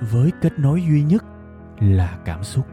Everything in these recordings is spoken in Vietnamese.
với kết nối duy nhất là cảm xúc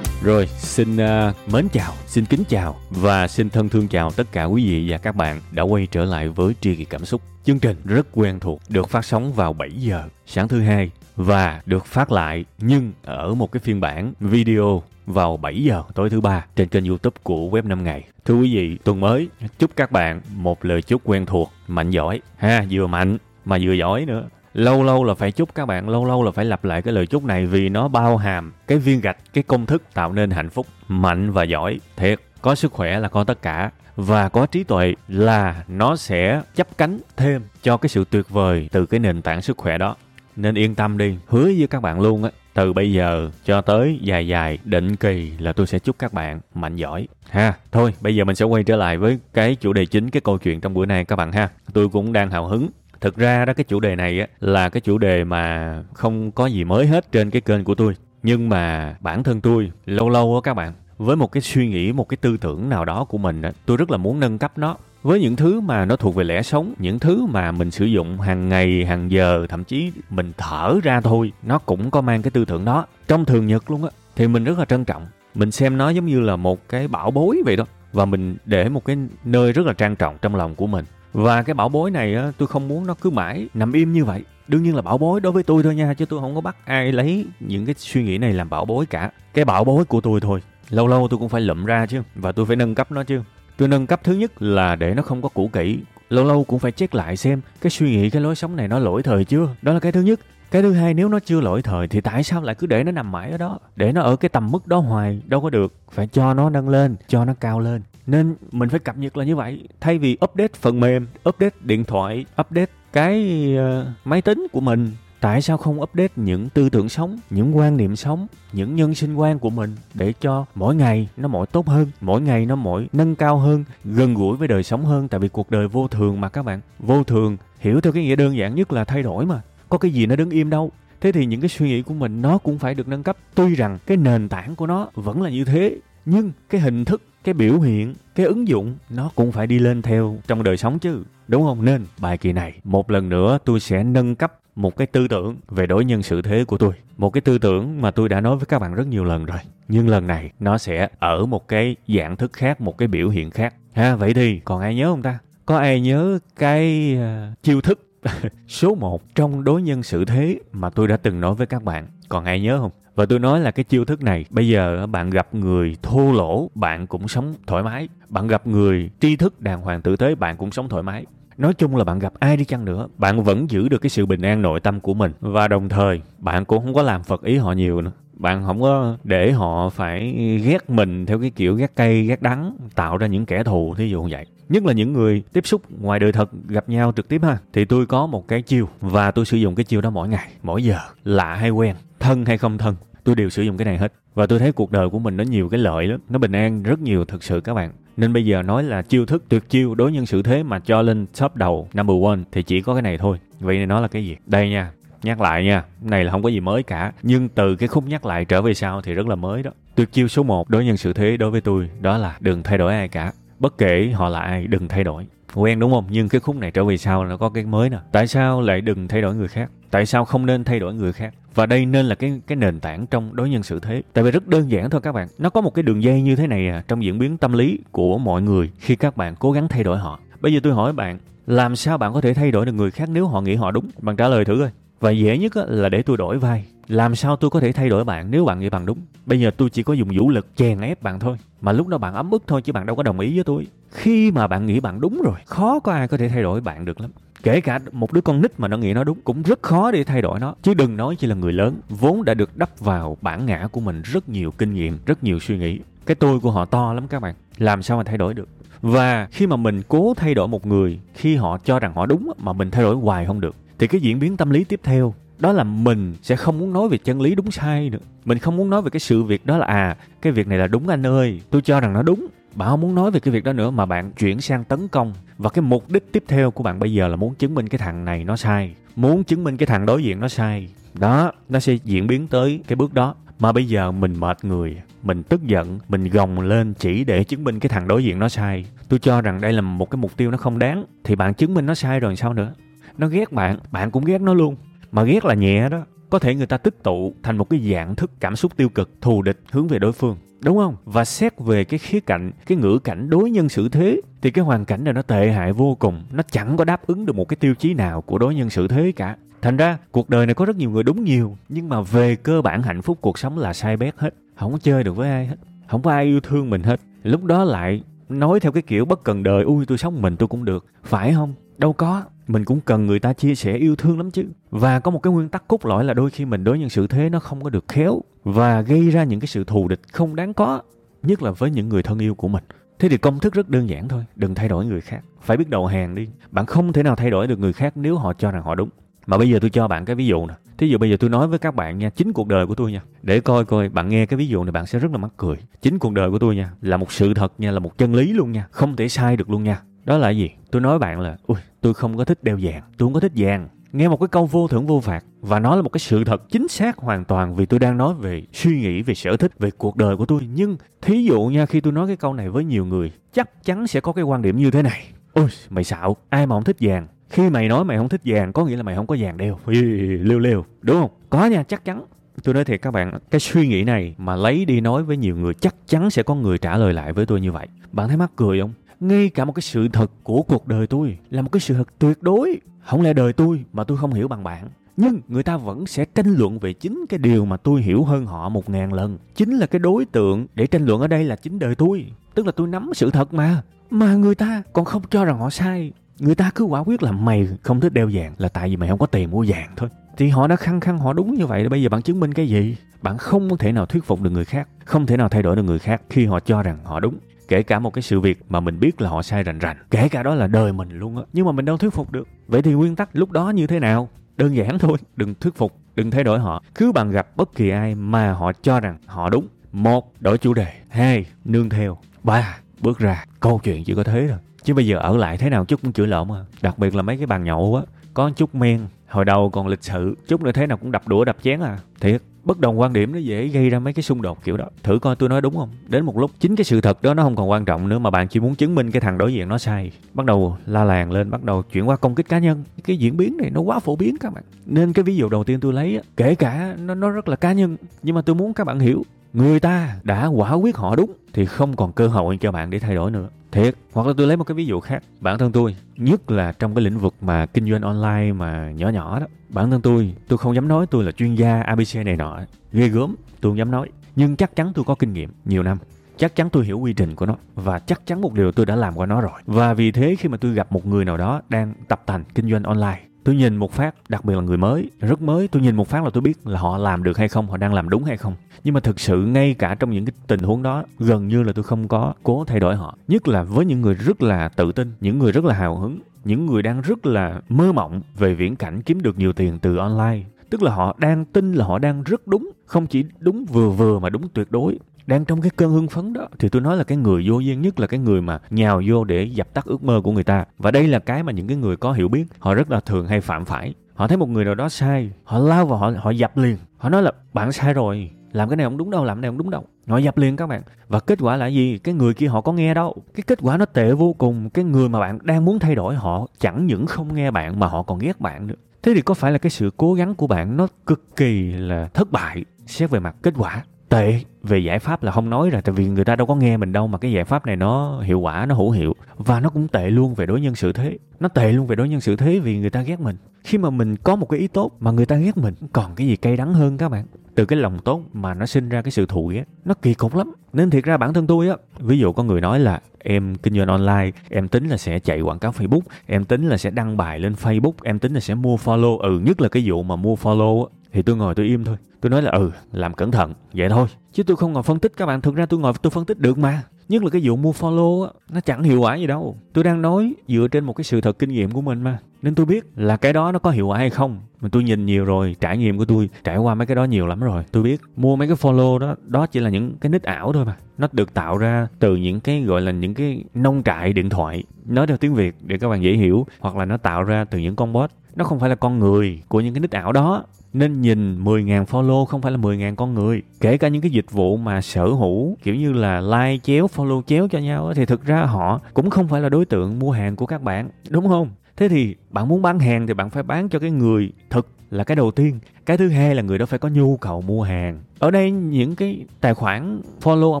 Rồi, xin uh, mến chào, xin kính chào và xin thân thương chào tất cả quý vị và các bạn đã quay trở lại với Tri Kỳ Cảm Xúc. Chương trình rất quen thuộc, được phát sóng vào 7 giờ sáng thứ hai và được phát lại nhưng ở một cái phiên bản video vào 7 giờ tối thứ ba trên kênh youtube của Web 5 Ngày. Thưa quý vị, tuần mới chúc các bạn một lời chúc quen thuộc, mạnh giỏi, ha, vừa mạnh mà vừa giỏi nữa. Lâu lâu là phải chúc các bạn lâu lâu là phải lặp lại cái lời chúc này vì nó bao hàm cái viên gạch cái công thức tạo nên hạnh phúc mạnh và giỏi. Thiệt có sức khỏe là có tất cả. Và có trí tuệ là nó sẽ chấp cánh thêm cho cái sự tuyệt vời từ cái nền tảng sức khỏe đó nên yên tâm đi, hứa với các bạn luôn á. Từ bây giờ cho tới dài dài định kỳ là tôi sẽ chúc các bạn mạnh giỏi. Ha, thôi, bây giờ mình sẽ quay trở lại với cái chủ đề chính, cái câu chuyện trong bữa nay các bạn ha. Tôi cũng đang hào hứng. Thực ra đó, cái chủ đề này á, là cái chủ đề mà không có gì mới hết trên cái kênh của tôi. Nhưng mà bản thân tôi, lâu lâu á các bạn, với một cái suy nghĩ, một cái tư tưởng nào đó của mình á, tôi rất là muốn nâng cấp nó với những thứ mà nó thuộc về lẽ sống những thứ mà mình sử dụng hàng ngày hàng giờ thậm chí mình thở ra thôi nó cũng có mang cái tư tưởng đó trong thường nhật luôn á thì mình rất là trân trọng mình xem nó giống như là một cái bảo bối vậy đó và mình để một cái nơi rất là trang trọng trong lòng của mình và cái bảo bối này á, tôi không muốn nó cứ mãi nằm im như vậy. Đương nhiên là bảo bối đối với tôi thôi nha, chứ tôi không có bắt ai lấy những cái suy nghĩ này làm bảo bối cả. Cái bảo bối của tôi thôi. Lâu lâu tôi cũng phải lụm ra chứ, và tôi phải nâng cấp nó chứ. Tôi nâng cấp thứ nhất là để nó không có cũ kỹ. Lâu lâu cũng phải check lại xem cái suy nghĩ, cái lối sống này nó lỗi thời chưa. Đó là cái thứ nhất. Cái thứ hai nếu nó chưa lỗi thời thì tại sao lại cứ để nó nằm mãi ở đó? Để nó ở cái tầm mức đó hoài đâu có được. Phải cho nó nâng lên, cho nó cao lên nên mình phải cập nhật là như vậy thay vì update phần mềm update điện thoại update cái uh, máy tính của mình tại sao không update những tư tưởng sống, những quan niệm sống, những nhân sinh quan của mình để cho mỗi ngày nó mỗi tốt hơn, mỗi ngày nó mỗi nâng cao hơn, gần gũi với đời sống hơn? Tại vì cuộc đời vô thường mà các bạn. Vô thường, hiểu theo cái nghĩa đơn giản nhất là thay đổi mà. Có cái gì nó đứng im đâu. Thế thì những cái suy nghĩ của mình nó cũng phải được nâng cấp. Tuy rằng cái nền tảng của nó vẫn là như thế, nhưng cái hình thức, cái biểu hiện, cái ứng dụng nó cũng phải đi lên theo trong đời sống chứ. Đúng không? Nên bài kỳ này, một lần nữa tôi sẽ nâng cấp một cái tư tưởng về đối nhân xử thế của tôi. Một cái tư tưởng mà tôi đã nói với các bạn rất nhiều lần rồi. Nhưng lần này nó sẽ ở một cái dạng thức khác một cái biểu hiện khác. Ha vậy thì còn ai nhớ không ta? Có ai nhớ cái uh, chiêu thức số 1 trong đối nhân xử thế mà tôi đã từng nói với các bạn? Còn ai nhớ không? Và tôi nói là cái chiêu thức này bây giờ bạn gặp người thô lỗ bạn cũng sống thoải mái. Bạn gặp người tri thức đàng hoàng tử tế bạn cũng sống thoải mái nói chung là bạn gặp ai đi chăng nữa, bạn vẫn giữ được cái sự bình an nội tâm của mình. Và đồng thời, bạn cũng không có làm phật ý họ nhiều nữa. Bạn không có để họ phải ghét mình theo cái kiểu ghét cay, ghét đắng, tạo ra những kẻ thù, thí dụ như vậy. Nhất là những người tiếp xúc ngoài đời thật, gặp nhau trực tiếp ha, thì tôi có một cái chiêu và tôi sử dụng cái chiêu đó mỗi ngày, mỗi giờ, lạ hay quen, thân hay không thân tôi đều sử dụng cái này hết. Và tôi thấy cuộc đời của mình nó nhiều cái lợi lắm. Nó bình an rất nhiều thực sự các bạn. Nên bây giờ nói là chiêu thức tuyệt chiêu đối nhân xử thế mà cho lên top đầu number one thì chỉ có cái này thôi. Vậy nên nó là cái gì? Đây nha, nhắc lại nha. Này là không có gì mới cả. Nhưng từ cái khúc nhắc lại trở về sau thì rất là mới đó. Tuyệt chiêu số 1 đối nhân xử thế đối với tôi đó là đừng thay đổi ai cả. Bất kể họ là ai, đừng thay đổi. Quen đúng không? Nhưng cái khúc này trở về sau nó có cái mới nè. Tại sao lại đừng thay đổi người khác? Tại sao không nên thay đổi người khác? Và đây nên là cái cái nền tảng trong đối nhân xử thế. Tại vì rất đơn giản thôi các bạn. Nó có một cái đường dây như thế này à, trong diễn biến tâm lý của mọi người khi các bạn cố gắng thay đổi họ. Bây giờ tôi hỏi bạn làm sao bạn có thể thay đổi được người khác nếu họ nghĩ họ đúng? Bạn trả lời thử coi. Và dễ nhất là để tôi đổi vai. Làm sao tôi có thể thay đổi bạn nếu bạn nghĩ bạn đúng? Bây giờ tôi chỉ có dùng vũ lực chèn ép bạn thôi. Mà lúc đó bạn ấm ức thôi chứ bạn đâu có đồng ý với tôi. Khi mà bạn nghĩ bạn đúng rồi khó có ai có thể thay đổi bạn được lắm kể cả một đứa con nít mà nó nghĩ nó đúng, cũng rất khó để thay đổi nó. Chứ đừng nói chỉ là người lớn, vốn đã được đắp vào bản ngã của mình rất nhiều kinh nghiệm, rất nhiều suy nghĩ. Cái tôi của họ to lắm các bạn, làm sao mà thay đổi được? Và khi mà mình cố thay đổi một người, khi họ cho rằng họ đúng mà mình thay đổi hoài không được, thì cái diễn biến tâm lý tiếp theo, đó là mình sẽ không muốn nói về chân lý đúng sai nữa. Mình không muốn nói về cái sự việc đó là à cái việc này là đúng anh ơi, tôi cho rằng nó đúng. Bạn không muốn nói về cái việc đó nữa mà bạn chuyển sang tấn công và cái mục đích tiếp theo của bạn bây giờ là muốn chứng minh cái thằng này nó sai. Muốn chứng minh cái thằng đối diện nó sai. Đó, nó sẽ diễn biến tới cái bước đó. Mà bây giờ mình mệt người, mình tức giận, mình gồng lên chỉ để chứng minh cái thằng đối diện nó sai. Tôi cho rằng đây là một cái mục tiêu nó không đáng. Thì bạn chứng minh nó sai rồi sao nữa? Nó ghét bạn bạn cũng ghét nó luôn. Mà ghét là nhẹ đó. Có thể người ta tích tụ thành một cái dạng thức cảm xúc tiêu cực, thù địch hướng về đối phương đúng không? Và xét về cái khía cạnh, cái ngữ cảnh đối nhân xử thế, thì cái hoàn cảnh này nó tệ hại vô cùng. Nó chẳng có đáp ứng được một cái tiêu chí nào của đối nhân xử thế cả. Thành ra, cuộc đời này có rất nhiều người đúng nhiều, nhưng mà về cơ bản hạnh phúc cuộc sống là sai bét hết. Không có chơi được với ai hết. Không có ai yêu thương mình hết. Lúc đó lại nói theo cái kiểu bất cần đời, ui, tôi sống mình tôi cũng được. Phải không? Đâu có mình cũng cần người ta chia sẻ yêu thương lắm chứ. Và có một cái nguyên tắc cốt lõi là đôi khi mình đối nhân xử thế nó không có được khéo và gây ra những cái sự thù địch không đáng có, nhất là với những người thân yêu của mình. Thế thì công thức rất đơn giản thôi, đừng thay đổi người khác. Phải biết đầu hàng đi. Bạn không thể nào thay đổi được người khác nếu họ cho rằng họ đúng. Mà bây giờ tôi cho bạn cái ví dụ nè. Thí dụ bây giờ tôi nói với các bạn nha, chính cuộc đời của tôi nha. Để coi coi bạn nghe cái ví dụ này bạn sẽ rất là mắc cười. Chính cuộc đời của tôi nha, là một sự thật nha, là một chân lý luôn nha. Không thể sai được luôn nha. Đó là gì? Tôi nói bạn là, ui, tôi không có thích đeo vàng, tôi không có thích vàng. Nghe một cái câu vô thưởng vô phạt, và nó là một cái sự thật chính xác hoàn toàn vì tôi đang nói về suy nghĩ, về sở thích, về cuộc đời của tôi. Nhưng thí dụ nha, khi tôi nói cái câu này với nhiều người, chắc chắn sẽ có cái quan điểm như thế này. Ôi, mày xạo, ai mà không thích vàng? Khi mày nói mày không thích vàng, có nghĩa là mày không có vàng đeo. Liêu liêu đúng không? Có nha, chắc chắn. Tôi nói thiệt các bạn, cái suy nghĩ này mà lấy đi nói với nhiều người, chắc chắn sẽ có người trả lời lại với tôi như vậy. Bạn thấy mắc cười không? Ngay cả một cái sự thật của cuộc đời tôi là một cái sự thật tuyệt đối. Không lẽ đời tôi mà tôi không hiểu bằng bạn? Nhưng người ta vẫn sẽ tranh luận về chính cái điều mà tôi hiểu hơn họ một ngàn lần. Chính là cái đối tượng để tranh luận ở đây là chính đời tôi. Tức là tôi nắm sự thật mà. Mà người ta còn không cho rằng họ sai. Người ta cứ quả quyết là mày không thích đeo vàng là tại vì mày không có tiền mua vàng thôi. Thì họ đã khăng khăng họ đúng như vậy bây giờ bạn chứng minh cái gì? Bạn không thể nào thuyết phục được người khác, không thể nào thay đổi được người khác khi họ cho rằng họ đúng kể cả một cái sự việc mà mình biết là họ sai rành rành. Kể cả đó là đời mình luôn á. Nhưng mà mình đâu thuyết phục được. Vậy thì nguyên tắc lúc đó như thế nào? Đơn giản thôi. Đừng thuyết phục, đừng thay đổi họ. Cứ bằng gặp bất kỳ ai mà họ cho rằng họ đúng. Một, đổi chủ đề. Hai, nương theo. Ba, bước ra. Câu chuyện chỉ có thế thôi. Chứ bây giờ ở lại thế nào chút cũng chửi lộn à đặc biệt là mấy cái bàn nhậu á. Có chút men. Hồi đầu còn lịch sự. Chút nữa thế nào cũng đập đũa, đập chén à. Thiệt bất đồng quan điểm nó dễ gây ra mấy cái xung đột kiểu đó. Thử coi tôi nói đúng không? Đến một lúc, chính cái sự thật đó nó không còn quan trọng nữa mà bạn chỉ muốn chứng minh cái thằng đối diện nó sai. Bắt đầu la làng lên, bắt đầu chuyển qua công kích cá nhân. Cái diễn biến này nó quá phổ biến các bạn. Nên cái ví dụ đầu tiên tôi lấy kể cả nó nó rất là cá nhân, nhưng mà tôi muốn các bạn hiểu, người ta đã quả quyết họ đúng, thì không còn cơ hội cho bạn để thay đổi nữa thiệt, hoặc là tôi lấy một cái ví dụ khác. Bản thân tôi, nhất là trong cái lĩnh vực mà kinh doanh online mà nhỏ nhỏ đó, bản thân tôi tôi không dám nói tôi là chuyên gia abc này nọ. Ghê gớm, tôi không dám nói. Nhưng chắc chắn tôi có kinh nghiệm nhiều năm. Chắc chắn tôi hiểu quy trình của nó. Và chắc chắn một điều tôi đã làm qua nó rồi. Và vì thế khi mà tôi gặp một người nào đó đang tập tành kinh doanh online tôi nhìn một phát, đặc biệt là người mới, rất mới, tôi nhìn một phát là tôi biết là họ làm được hay không, họ đang làm đúng hay không. Nhưng mà thực sự ngay cả trong những cái tình huống đó, gần như là tôi không có cố thay đổi họ. Nhất là với những người rất là tự tin, những người rất là hào hứng, những người đang rất là mơ mộng về viễn cảnh kiếm được nhiều tiền từ online. Tức là họ đang tin là họ đang rất đúng, không chỉ đúng vừa vừa mà đúng tuyệt đối đang trong cái cơn hưng phấn đó, thì tôi nói là cái người vô duyên nhất là cái người mà nhào vô để dập tắt ước mơ của người ta. Và đây là cái mà những cái người có hiểu biết, họ rất là thường hay phạm phải. Họ thấy một người nào đó sai, họ lao vào họ họ dập liền. Họ nói là, bạn sai rồi, làm cái này không đúng đâu, làm cái này không đúng đâu. Họ dập liền các bạn. Và kết quả là gì? Cái người kia họ có nghe đâu. Cái kết quả nó tệ vô cùng. Cái người mà bạn đang muốn thay đổi, họ chẳng những không nghe bạn mà họ còn ghét bạn nữa. Thế thì có phải là cái sự cố gắng của bạn nó cực kỳ là thất bại xét về mặt kết quả? Tệ, về giải pháp là không nói rồi, tại vì người ta đâu có nghe mình đâu mà cái giải pháp này nó hiệu quả, nó hữu hiệu. Và nó cũng tệ luôn về đối nhân xử thế. Nó tệ luôn về đối nhân xử thế vì người ta ghét mình. Khi mà mình có một cái ý tốt mà người ta ghét mình, còn cái gì cay đắng hơn các bạn? Từ cái lòng tốt mà nó sinh ra cái sự thù ghét, nó kỳ cục lắm. Nên thiệt ra bản thân tôi á, ví dụ có người nói là em kinh doanh online, em tính là sẽ chạy quảng cáo facebook, em tính là sẽ đăng bài lên facebook, em tính là sẽ mua follow. Ừ nhất là cái vụ mà mua follow á thì tôi ngồi tôi im thôi. Tôi nói là ừ làm cẩn thận, vậy thôi. Chứ tôi không ngồi phân tích các bạn. Thực ra tôi ngồi tôi phân tích được mà. Nhất là cái vụ mua follow á, nó chẳng hiệu quả gì đâu. Tôi đang nói dựa trên một cái sự thật kinh nghiệm của mình mà. Nên tôi biết là cái đó nó có hiệu quả hay không. Mà tôi nhìn nhiều rồi, trải nghiệm của tôi trải qua mấy cái đó nhiều lắm rồi. Tôi biết mua mấy cái follow đó đó chỉ là những cái nick ảo thôi mà. Nó được tạo ra từ những cái, gọi là, những cái nông trại điện thoại. Nói theo tiếng việt để các bạn dễ hiểu. Hoặc là nó tạo ra từ những con bot. Nó không phải là con người của những cái nick ảo đó nên nhìn 10.000 follow không phải là 10.000 con người. Kể cả những cái dịch vụ mà sở hữu kiểu như là like chéo, follow chéo cho nhau thì thực ra họ cũng không phải là đối tượng mua hàng của các bạn. Đúng không? Thế thì bạn muốn bán hàng thì bạn phải bán cho cái người thực là cái đầu tiên. Cái thứ hai là người đó phải có nhu cầu mua hàng. Ở đây những cái tài khoản follow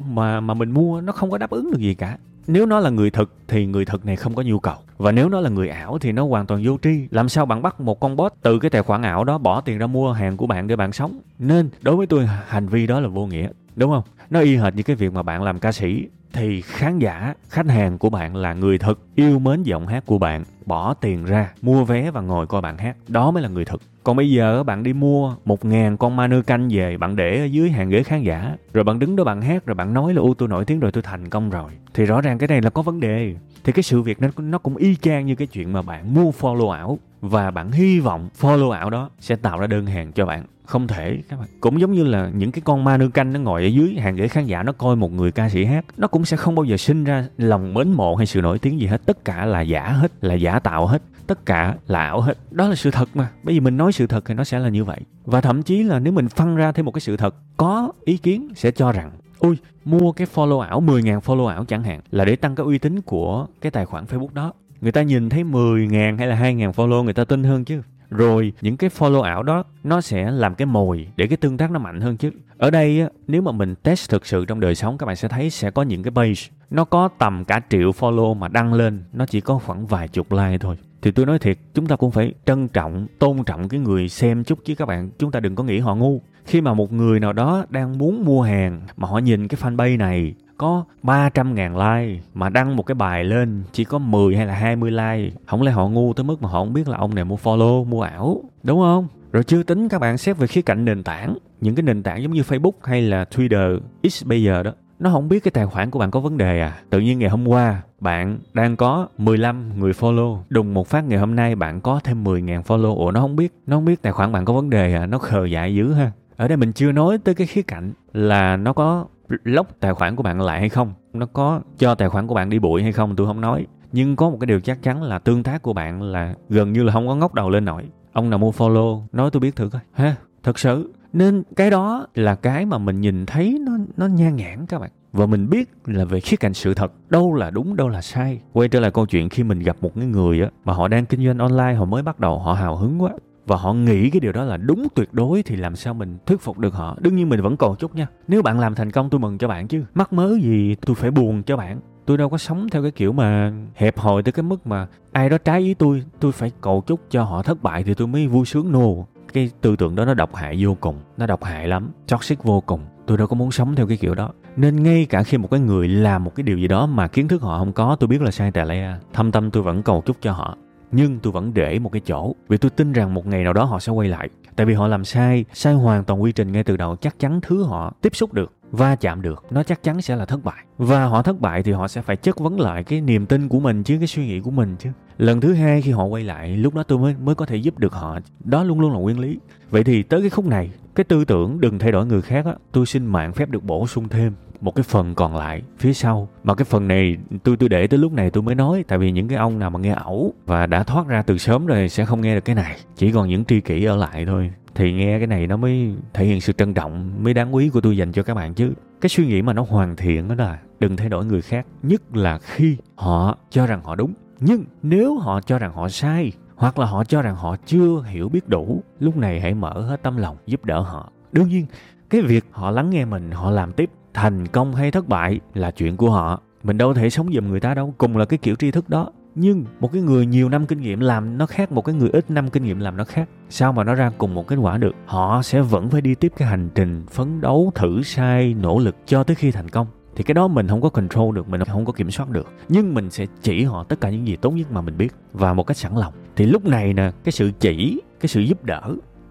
mà mà mình mua nó không có đáp ứng được gì cả nếu nó là người thực thì người thực này không có nhu cầu. Và nếu nó là người ảo thì nó hoàn toàn vô tri. Làm sao bạn bắt một con bot từ cái tài khoản ảo đó bỏ tiền ra mua hàng của bạn để bạn sống? Nên, đối với tôi, hành vi đó là vô nghĩa. Đúng không? Nó y hệt như cái việc mà bạn làm ca sĩ thì khán giả, khách hàng của bạn là người thực, yêu mến giọng hát của bạn, bỏ tiền ra, mua vé và ngồi coi bạn hát. Đó mới là người thực còn bây giờ bạn đi mua một ngàn con manu canh về, bạn để ở dưới hàng ghế khán giả. Rồi bạn đứng đó bạn hát, rồi bạn nói là, ô, tôi nổi tiếng rồi, tôi thành công rồi. Thì rõ ràng cái này là có vấn đề. Thì cái sự việc nó nó cũng y chang như cái chuyện mà bạn mua follow ảo và bạn hy vọng follow ảo đó sẽ tạo ra đơn hàng cho bạn. Không thể, các bạn. Cũng giống như là những cái con ma nư canh nó ngồi ở dưới hàng ghế khán giả, nó coi một người ca sĩ hát, nó cũng sẽ không bao giờ sinh ra lòng mến mộ hay sự nổi tiếng gì hết. Tất cả là giả hết, là giả tạo hết tất cả là ảo hết. Đó là sự thật mà. Bởi vì mình nói sự thật thì nó sẽ là như vậy. Và thậm chí là nếu mình phân ra thêm một cái sự thật, có ý kiến sẽ cho rằng ui mua cái follow ảo 10.000 follow ảo chẳng hạn, là để tăng cái uy tín của cái tài khoản Facebook đó. Người ta nhìn thấy 10.000 hay là 2.000 follow, người ta tin hơn chứ. Rồi, những cái follow ảo đó, nó sẽ làm cái mồi để cái tương tác nó mạnh hơn chứ. Ở đây nếu mà mình test thực sự trong đời sống, các bạn sẽ thấy sẽ có những cái page, nó có tầm cả triệu follow mà đăng lên, nó chỉ có khoảng vài chục like thôi thì tôi nói thiệt, chúng ta cũng phải trân trọng, tôn trọng cái người xem chút chứ các bạn. Chúng ta đừng có nghĩ họ ngu. Khi mà một người nào đó đang muốn mua hàng mà họ nhìn cái fanpage này, có 300 ngàn like mà đăng một cái bài lên, chỉ có 10 hay là 20 like, không lẽ họ ngu tới mức mà họ không biết là ông này mua follow, mua ảo? Đúng không? Rồi chưa tính các bạn xét về khía cạnh nền tảng, những cái nền tảng giống như Facebook hay là Twitter, X bây giờ đó nó không biết cái tài khoản của bạn có vấn đề à. Tự nhiên ngày hôm qua, bạn đang có 15 người follow. Đùng một phát ngày hôm nay bạn có thêm 10.000 follow. Ủa, nó không biết, nó không biết tài khoản bạn có vấn đề à. Nó khờ dại dữ ha. Ở đây mình chưa nói tới cái khía cạnh là nó có lốc tài khoản của bạn lại hay không. Nó có cho tài khoản của bạn đi bụi hay không, tôi không nói. Nhưng có một cái điều chắc chắn là tương tác của bạn là gần như là không có ngóc đầu lên nổi. Ông nào mua follow, nói tôi biết thử coi. Ha, thật sự nên cái đó là cái mà mình nhìn thấy nó nó nhan nhản các bạn. Và mình biết là về khía cạnh sự thật, đâu là đúng, đâu là sai. Quay trở lại câu chuyện khi mình gặp một cái người á, mà họ đang kinh doanh online, họ mới bắt đầu, họ hào hứng quá. Và họ nghĩ cái điều đó là đúng tuyệt đối thì làm sao mình thuyết phục được họ? Đương nhiên mình vẫn còn chút nha. Nếu bạn làm thành công, tôi mừng cho bạn chứ. Mắc mớ gì, tôi phải buồn cho bạn. Tôi đâu có sống theo cái kiểu mà hẹp hòi tới cái mức mà ai đó trái ý tôi tôi phải cầu chúc cho họ thất bại thì tôi mới vui sướng nô cái tư tưởng đó nó độc hại vô cùng, nó độc hại lắm, toxic vô cùng. Tôi đâu có muốn sống theo cái kiểu đó. Nên ngay cả khi một cái người làm một cái điều gì đó mà kiến thức họ không có, tôi biết là sai tà le, thâm tâm tôi vẫn cầu chúc cho họ. Nhưng tôi vẫn để một cái chỗ, vì tôi tin rằng một ngày nào đó họ sẽ quay lại. Tại vì họ làm sai sai hoàn toàn quy trình ngay từ đầu, chắc chắn thứ họ tiếp xúc được, va chạm được, nó chắc chắn sẽ là thất bại. Và họ thất bại thì họ sẽ phải chất vấn lại cái niềm tin của mình chứ, cái suy nghĩ của mình chứ lần thứ hai khi họ quay lại, lúc đó tôi mới mới có thể giúp được họ. Đó luôn luôn là nguyên lý. Vậy thì tới cái khúc này, cái tư tưởng đừng thay đổi người khác á, tôi xin mạng phép được bổ sung thêm một cái phần còn lại phía sau. Mà cái phần này, tôi tôi để tới lúc này tôi mới nói, tại vì những cái ông nào mà nghe ẩu và đã thoát ra từ sớm rồi sẽ không nghe được cái này. Chỉ còn những tri kỷ ở lại thôi. Thì nghe cái này nó mới thể hiện sự trân trọng, mới đáng quý của tôi dành cho các bạn chứ. Cái suy nghĩ mà nó hoàn thiện đó là đừng thay đổi người khác, nhất là khi họ cho rằng họ đúng nhưng nếu họ cho rằng họ sai, hoặc là họ cho rằng họ chưa hiểu biết đủ, lúc này hãy mở hết tâm lòng giúp đỡ họ. Đương nhiên, cái việc họ lắng nghe mình, họ làm tiếp, thành công hay thất bại là chuyện của họ. Mình đâu thể sống giùm người ta đâu, cùng là cái kiểu tri thức đó. Nhưng một cái người nhiều năm kinh nghiệm làm nó khác, một cái người ít năm kinh nghiệm làm nó khác. Sao mà nó ra cùng một kết quả được? Họ sẽ vẫn phải đi tiếp cái hành trình phấn đấu, thử sai, nỗ lực cho tới khi thành công thì cái đó mình không có control được, mình không có kiểm soát được. Nhưng mình sẽ chỉ họ tất cả những gì tốt nhất mà mình biết, và một cách sẵn lòng. Thì lúc này nè, cái sự chỉ, cái sự giúp đỡ,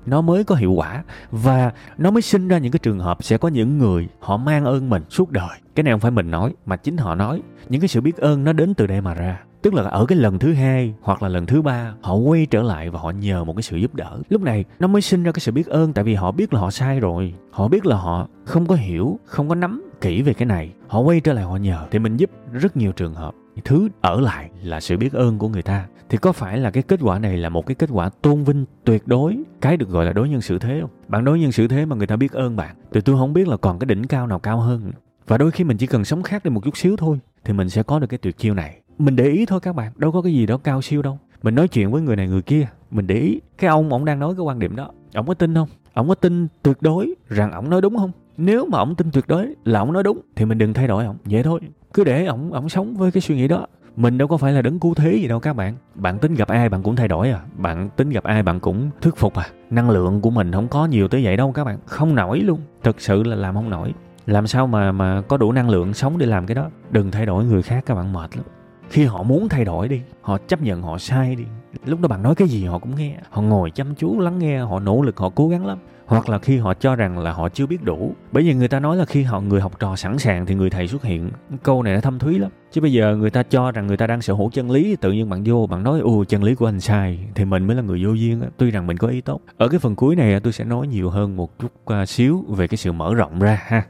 nó mới có hiệu quả, và nó mới sinh ra những cái trường hợp sẽ có những người họ mang ơn mình suốt đời. Cái này không phải mình nói, mà chính họ nói. Những cái sự biết ơn nó đến từ đây mà ra. Tức là ở cái lần thứ hai hoặc là lần thứ ba, họ quay trở lại và họ nhờ một cái sự giúp đỡ. Lúc này, nó mới sinh ra cái sự biết ơn, tại vì họ biết là họ sai rồi. Họ biết là họ không có hiểu, không có nắm kỹ về cái này. Họ quay trở lại họ nhờ, thì mình giúp rất nhiều trường hợp. Thứ ở lại là sự biết ơn của người ta. Thì có phải là cái kết quả này là một cái kết quả tôn vinh tuyệt đối, cái được gọi là đối nhân xử thế không? Bạn đối nhân xử thế mà người ta biết ơn bạn, thì tôi không biết là còn cái đỉnh cao nào cao hơn và đôi khi mình chỉ cần sống khác đi một chút xíu thôi, thì mình sẽ có được cái tuyệt chiêu này. Mình để ý thôi các bạn, đâu có cái gì đó cao siêu đâu. Mình nói chuyện với người này người kia, mình để ý. Cái ông ông đang nói cái quan điểm đó, ông có tin không? Ông có tin tuyệt đối rằng ông nói đúng không? Nếu mà ông tin tuyệt đối là ông nói đúng, thì mình đừng thay đổi ông. Vậy thôi. Cứ để ông ông sống với cái suy nghĩ đó. Mình đâu có phải là đấng cứu thế gì đâu các bạn. Bạn tính gặp ai bạn cũng thay đổi à. Bạn tính gặp ai bạn cũng thuyết phục à. Năng lượng của mình không có nhiều tới vậy đâu các bạn. Không nổi luôn. Thực sự là làm không nổi. Làm sao mà mà có đủ năng lượng sống để làm cái đó? Đừng thay đổi người khác các bạn, mệt lắm. Khi họ muốn thay đổi đi, họ chấp nhận họ sai đi lúc đó bạn nói cái gì họ cũng nghe. Họ ngồi chăm chú lắng nghe, họ nỗ lực, họ cố gắng lắm. Hoặc là khi họ cho rằng là họ chưa biết đủ. Bởi vì người ta nói là khi họ, người học trò sẵn sàng thì người thầy xuất hiện. Câu này nó thâm thúy lắm. Chứ bây giờ người ta cho rằng người ta đang sở hữu chân lý, tự nhiên bạn vô, bạn nói, ồ, chân lý của anh sai. Thì mình mới là người vô duyên tuy rằng mình có ý tốt. Ở cái phần cuối này tôi sẽ nói nhiều hơn một chút à, xíu về cái sự mở rộng ra, ha.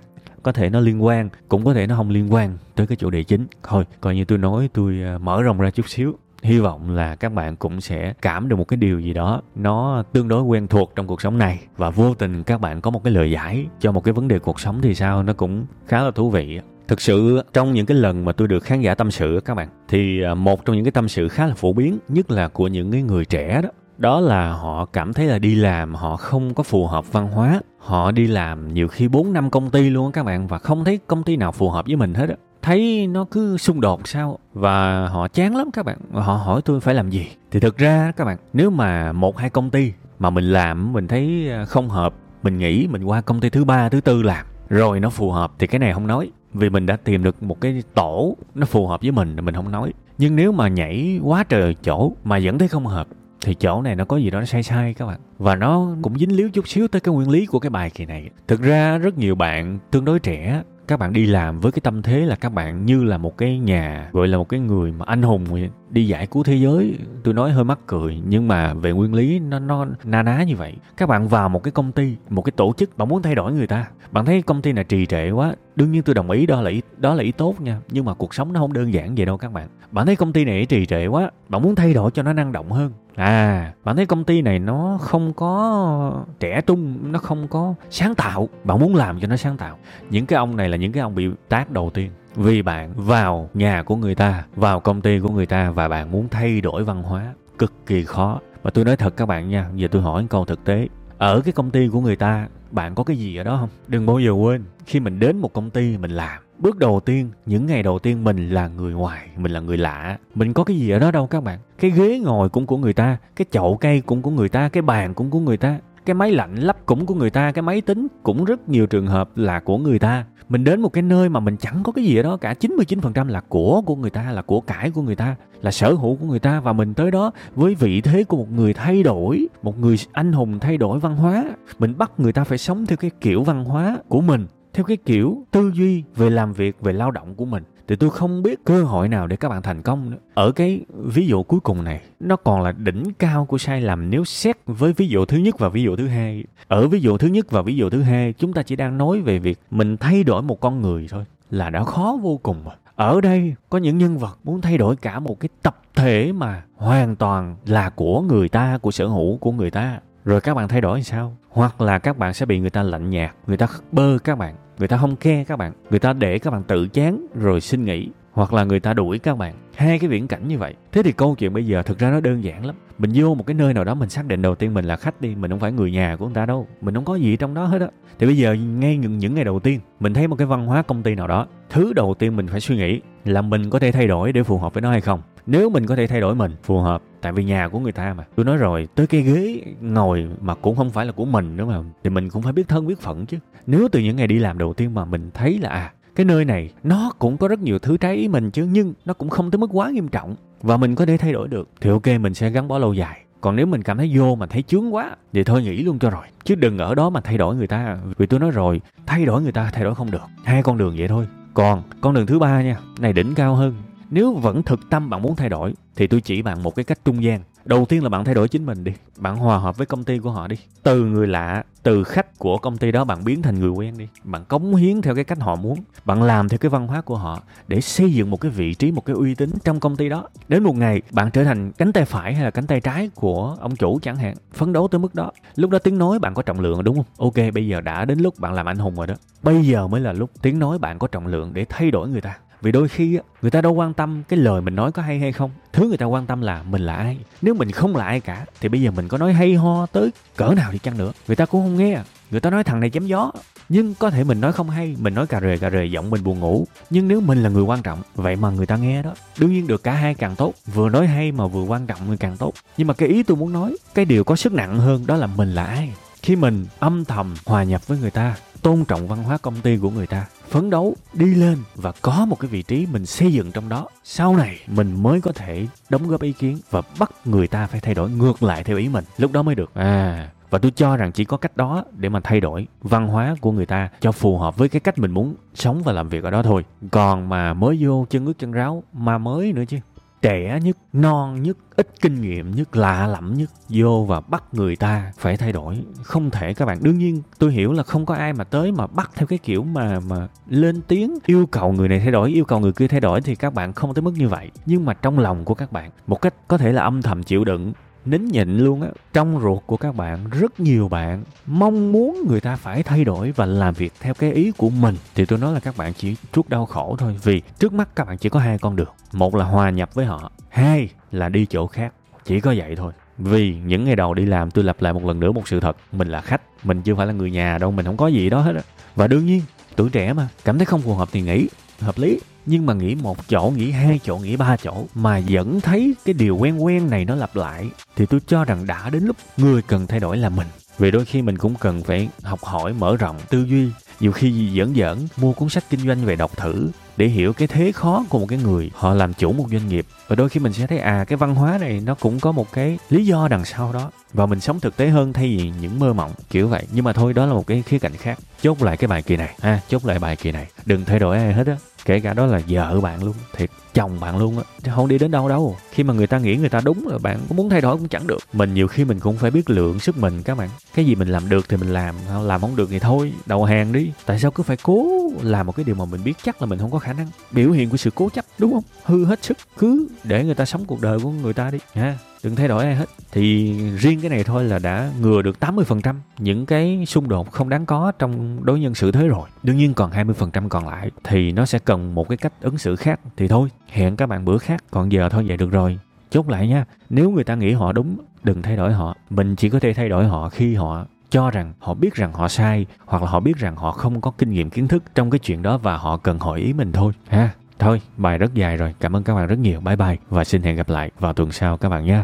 Có thể nó liên quan, cũng có thể nó không liên quan tới cái chủ đề chính. Thôi, coi như tôi nói, tôi à, mở rộng ra chút xíu hy vọng là các bạn cũng sẽ cảm được một cái điều gì đó. Nó tương đối quen thuộc trong cuộc sống này. Và vô tình các bạn có một cái lời giải cho một cái vấn đề cuộc sống thì sao, nó cũng khá là thú vị. Thực sự, trong những cái lần mà tôi được khán giả tâm sự, các bạn, thì à, một trong những cái tâm sự khá là phổ biến, nhất là của những cái người trẻ đó đó là họ cảm thấy là đi làm họ không có phù hợp văn hóa. Họ đi làm nhiều khi 4 năm công ty luôn các bạn, và không thấy công ty nào phù hợp với mình hết á thấy nó cứ xung đột sao? Và họ chán lắm các bạn. Họ hỏi tôi phải làm gì? Thì thực ra các bạn, nếu mà một hai công ty mà mình làm, mình thấy à, không hợp, mình nghĩ mình qua công ty thứ ba, thứ tư làm, rồi nó phù hợp thì cái này không nói. Vì mình đã tìm được một cái tổ nó phù hợp với mình mình không nói. Nhưng nếu mà nhảy quá trời chỗ mà vẫn thấy không hợp, thì chỗ này nó có gì đó nó sai sai các bạn. Và nó cũng dính líu chút xíu tới cái nguyên lý của cái bài kỳ này. Thực ra rất nhiều bạn, tương đối trẻ các bạn đi làm với cái tâm thế là các bạn như là một cái nhà, gọi là một cái người mà anh hùng đi giải cứu thế giới tôi nói hơi mắc cười nhưng mà về nguyên lý nó nó na ná như vậy. Các bạn vào một cái công ty một cái tổ chức bạn muốn thay đổi người ta. Bạn thấy công ty này trì trệ quá đương nhiên tôi đồng ý đó là ý, đó là ý tốt nha. Nhưng mà cuộc sống nó không đơn giản vậy đâu các bạn. Bạn thấy công ty này trì trệ quá bạn muốn thay đổi cho nó năng động hơn. À bạn thấy công ty này nó không có trẻ trung nó không có sáng tạo. Bạn muốn làm cho nó sáng tạo. Những cái ông này là những cái ông bị tác đầu tiên vì bạn vào nhà của người ta, vào công ty của người ta và bạn muốn thay đổi văn hóa, cực kỳ khó. Mà tôi nói thật các bạn nha, giờ tôi hỏi câu thực tế. Ở cái công ty của người ta, bạn có cái gì ở đó không? Đừng bao giờ quên, khi mình đến một công ty mình làm, bước đầu tiên, những ngày đầu tiên mình là người ngoài, mình là người lạ. Mình có cái gì ở đó đâu các bạn? Cái ghế ngồi cũng của người ta, cái chậu cây cũng của người ta, cái bàn cũng của người ta cái máy lạnh lắp cũng của người ta, cái máy tính cũng rất nhiều trường hợp là của người ta. Mình đến một cái nơi mà mình chẳng có cái gì ở đó cả. 99% là của của người ta, là của cải của người ta, là sở hữu của người ta. Và mình tới đó với vị thế của một người thay đổi, một người anh hùng thay đổi văn hóa. Mình bắt người ta phải sống theo cái kiểu văn hóa của mình, theo cái kiểu tư duy về làm việc, về lao động của mình thì tôi không biết cơ hội nào để các bạn thành công nữa. Ở cái ví dụ cuối cùng này, nó còn là đỉnh cao của sai lầm nếu xét với ví dụ thứ nhất và ví dụ thứ hai. Ở ví dụ thứ nhất và ví dụ thứ hai, chúng ta chỉ đang nói về việc mình thay đổi một con người thôi là đã khó vô cùng rồi. Ở đây có những nhân vật muốn thay đổi cả một cái tập thể mà hoàn toàn là của người ta, của sở hữu của người ta. Rồi các bạn thay đổi thì sao? Hoặc là các bạn sẽ bị người ta lạnh nhạt, người ta bơ các bạn người ta không ke các bạn. Người ta để các bạn tự chán rồi xin nghỉ hoặc là người ta đuổi các bạn. Hai cái viễn cảnh như vậy. Thế thì câu chuyện bây giờ thực ra nó đơn giản lắm. Mình vô một cái nơi nào đó mình xác định đầu tiên mình là khách đi mình không phải người nhà của người ta đâu. Mình không có gì trong đó hết á. Thì bây giờ ngay những, những ngày đầu tiên mình thấy một cái văn hóa công ty nào đó thứ đầu tiên mình phải suy nghĩ là mình có thể thay đổi để phù hợp với nó hay không. Nếu mình có thể thay đổi mình phù hợp tại vì nhà của người ta mà. Tôi nói rồi tới cái ghế ngồi mà cũng không phải là của mình nữa mà thì mình cũng phải biết thân biết phận chứ. Nếu từ những ngày đi làm đầu tiên mà mình thấy là à cái nơi này, nó cũng có rất nhiều thứ trái ý mình chứ, nhưng nó cũng không tới mức quá nghiêm trọng. Và mình có thể thay đổi được. Thì ok, mình sẽ gắn bó lâu dài. Còn nếu mình cảm thấy vô mà thấy chướng quá thì thôi, nghỉ luôn cho rồi. Chứ đừng ở đó mà thay đổi người ta. Vì tôi nói rồi, thay đổi người ta, thay đổi không được. Hai con đường vậy thôi. Còn con đường thứ ba nha, này đỉnh cao hơn. Nếu vẫn thực tâm bạn muốn thay đổi, thì tôi chỉ bạn một cái cách trung gian đầu tiên là bạn thay đổi chính mình đi. Bạn hòa hợp với công ty của họ đi. Từ người lạ, từ khách của công ty đó bạn biến thành người quen đi. Bạn cống hiến theo cái cách họ muốn. Bạn làm theo cái văn hóa của họ để xây dựng một cái vị trí, một cái uy tín trong công ty đó. Đến một ngày, bạn trở thành cánh tay phải hay là cánh tay trái của ông chủ chẳng hạn. Phấn đấu tới mức đó. Lúc đó tiếng nói bạn có trọng lượng đúng không? Ok, bây giờ đã đến lúc bạn làm anh hùng rồi đó. Bây giờ mới là lúc tiếng nói bạn có trọng lượng để thay đổi người ta vì đôi khi người ta đâu quan tâm cái lời mình nói có hay hay không. Thứ người ta quan tâm là mình là ai. Nếu mình không là ai cả, thì bây giờ mình có nói hay ho tới cỡ nào đi chăng nữa. Người ta cũng không nghe. Người ta nói thằng này chém gió. Nhưng có thể mình nói không hay, mình nói cà rề cà rề giọng mình buồn ngủ. Nhưng nếu mình là người quan trọng, vậy mà người ta nghe đó. Đương nhiên được cả hai càng tốt, vừa nói hay mà vừa quan trọng thì càng tốt. Nhưng mà cái ý tôi muốn nói, cái điều có sức nặng hơn đó là mình là ai. Khi mình âm thầm hòa nhập với người ta tôn trọng văn hóa công ty của người ta, phấn đấu đi lên và có một cái vị trí mình xây dựng trong đó. Sau này, mình mới có thể đóng góp ý kiến và bắt người ta phải thay đổi ngược lại theo ý mình. Lúc đó mới được. À và tôi cho rằng chỉ có cách đó để mà thay đổi văn hóa của người ta cho phù hợp với cái cách mình muốn sống và làm việc ở đó thôi. Còn mà mới vô chân ướt chân ráo mà mới nữa chứ trẻ nhất, non nhất, ít kinh nghiệm nhất, lạ lẫm nhất, vô và bắt người ta phải thay đổi. Không thể các bạn. Đương nhiên, tôi hiểu là không có ai mà tới mà bắt theo cái kiểu mà mà lên tiếng yêu cầu người này thay đổi, yêu cầu người kia thay đổi thì các bạn không tới mức như vậy. Nhưng mà trong lòng của các bạn, một cách có thể là âm thầm chịu đựng nín nhịn luôn á. Trong ruột của các bạn, rất nhiều bạn mong muốn người ta phải thay đổi và làm việc theo cái ý của mình. Thì tôi nói là các bạn chỉ chuốc đau khổ thôi, vì trước mắt các bạn chỉ có hai con đường. Một là hòa nhập với họ, hai là đi chỗ khác. Chỉ có vậy thôi. Vì những ngày đầu đi làm, tôi lặp lại một lần nữa một sự thật. Mình là khách, mình chưa phải là người nhà đâu, mình không có gì đó hết á. Và đương nhiên, tuổi trẻ mà, cảm thấy không phù hợp thì nghỉ, hợp lý nhưng mà nghỉ một chỗ nghỉ hai chỗ nghỉ ba chỗ mà vẫn thấy cái điều quen quen này nó lặp lại thì tôi cho rằng đã đến lúc người cần thay đổi là mình. Vì đôi khi mình cũng cần phải học hỏi mở rộng tư duy. Nhiều khi giỡn giỡn mua cuốn sách kinh doanh về đọc thử để hiểu cái thế khó của một cái người. Họ làm chủ một doanh nghiệp và đôi khi mình sẽ thấy à cái văn hóa này nó cũng có một cái lý do đằng sau đó và mình sống thực tế hơn thay vì những mơ mộng kiểu vậy. Nhưng mà thôi đó là một cái khía cạnh khác. Chốt lại cái bài kỳ này. Ha à, chốt lại bài kỳ này. Đừng thay đổi ai hết á kể cả đó là vợ bạn luôn thiệt chồng bạn luôn á. Chứ không đi đến đâu đâu. Khi mà người ta nghĩ người ta đúng là bạn có muốn thay đổi cũng chẳng được. Mình nhiều khi mình cũng phải biết lượng sức mình các bạn. Cái gì mình làm được thì mình làm làm không được thì thôi, đầu hàng đi. Tại sao cứ phải cố làm một cái điều mà mình biết chắc là mình không có khả năng? Biểu hiện của sự cố chấp, đúng không? Hư hết sức, cứ để người ta sống cuộc đời của người ta đi, ha. Đừng thay đổi ai hết. Thì riêng cái này thôi là đã ngừa được 80% những cái xung đột không đáng có trong đối nhân xử thế rồi. Đương nhiên còn 20% còn lại thì nó sẽ cần một cái cách ứng xử khác thì thôi hẹn các bạn bữa khác còn giờ thôi vậy được rồi chốt lại nha nếu người ta nghĩ họ đúng đừng thay đổi họ mình chỉ có thể thay đổi họ khi họ cho rằng họ biết rằng họ sai hoặc là họ biết rằng họ không có kinh nghiệm kiến thức trong cái chuyện đó và họ cần hỏi ý mình thôi ha Thôi, bài rất dài rồi. Cảm ơn các bạn rất nhiều. Bye bye và xin hẹn gặp lại vào tuần sau các bạn nhé.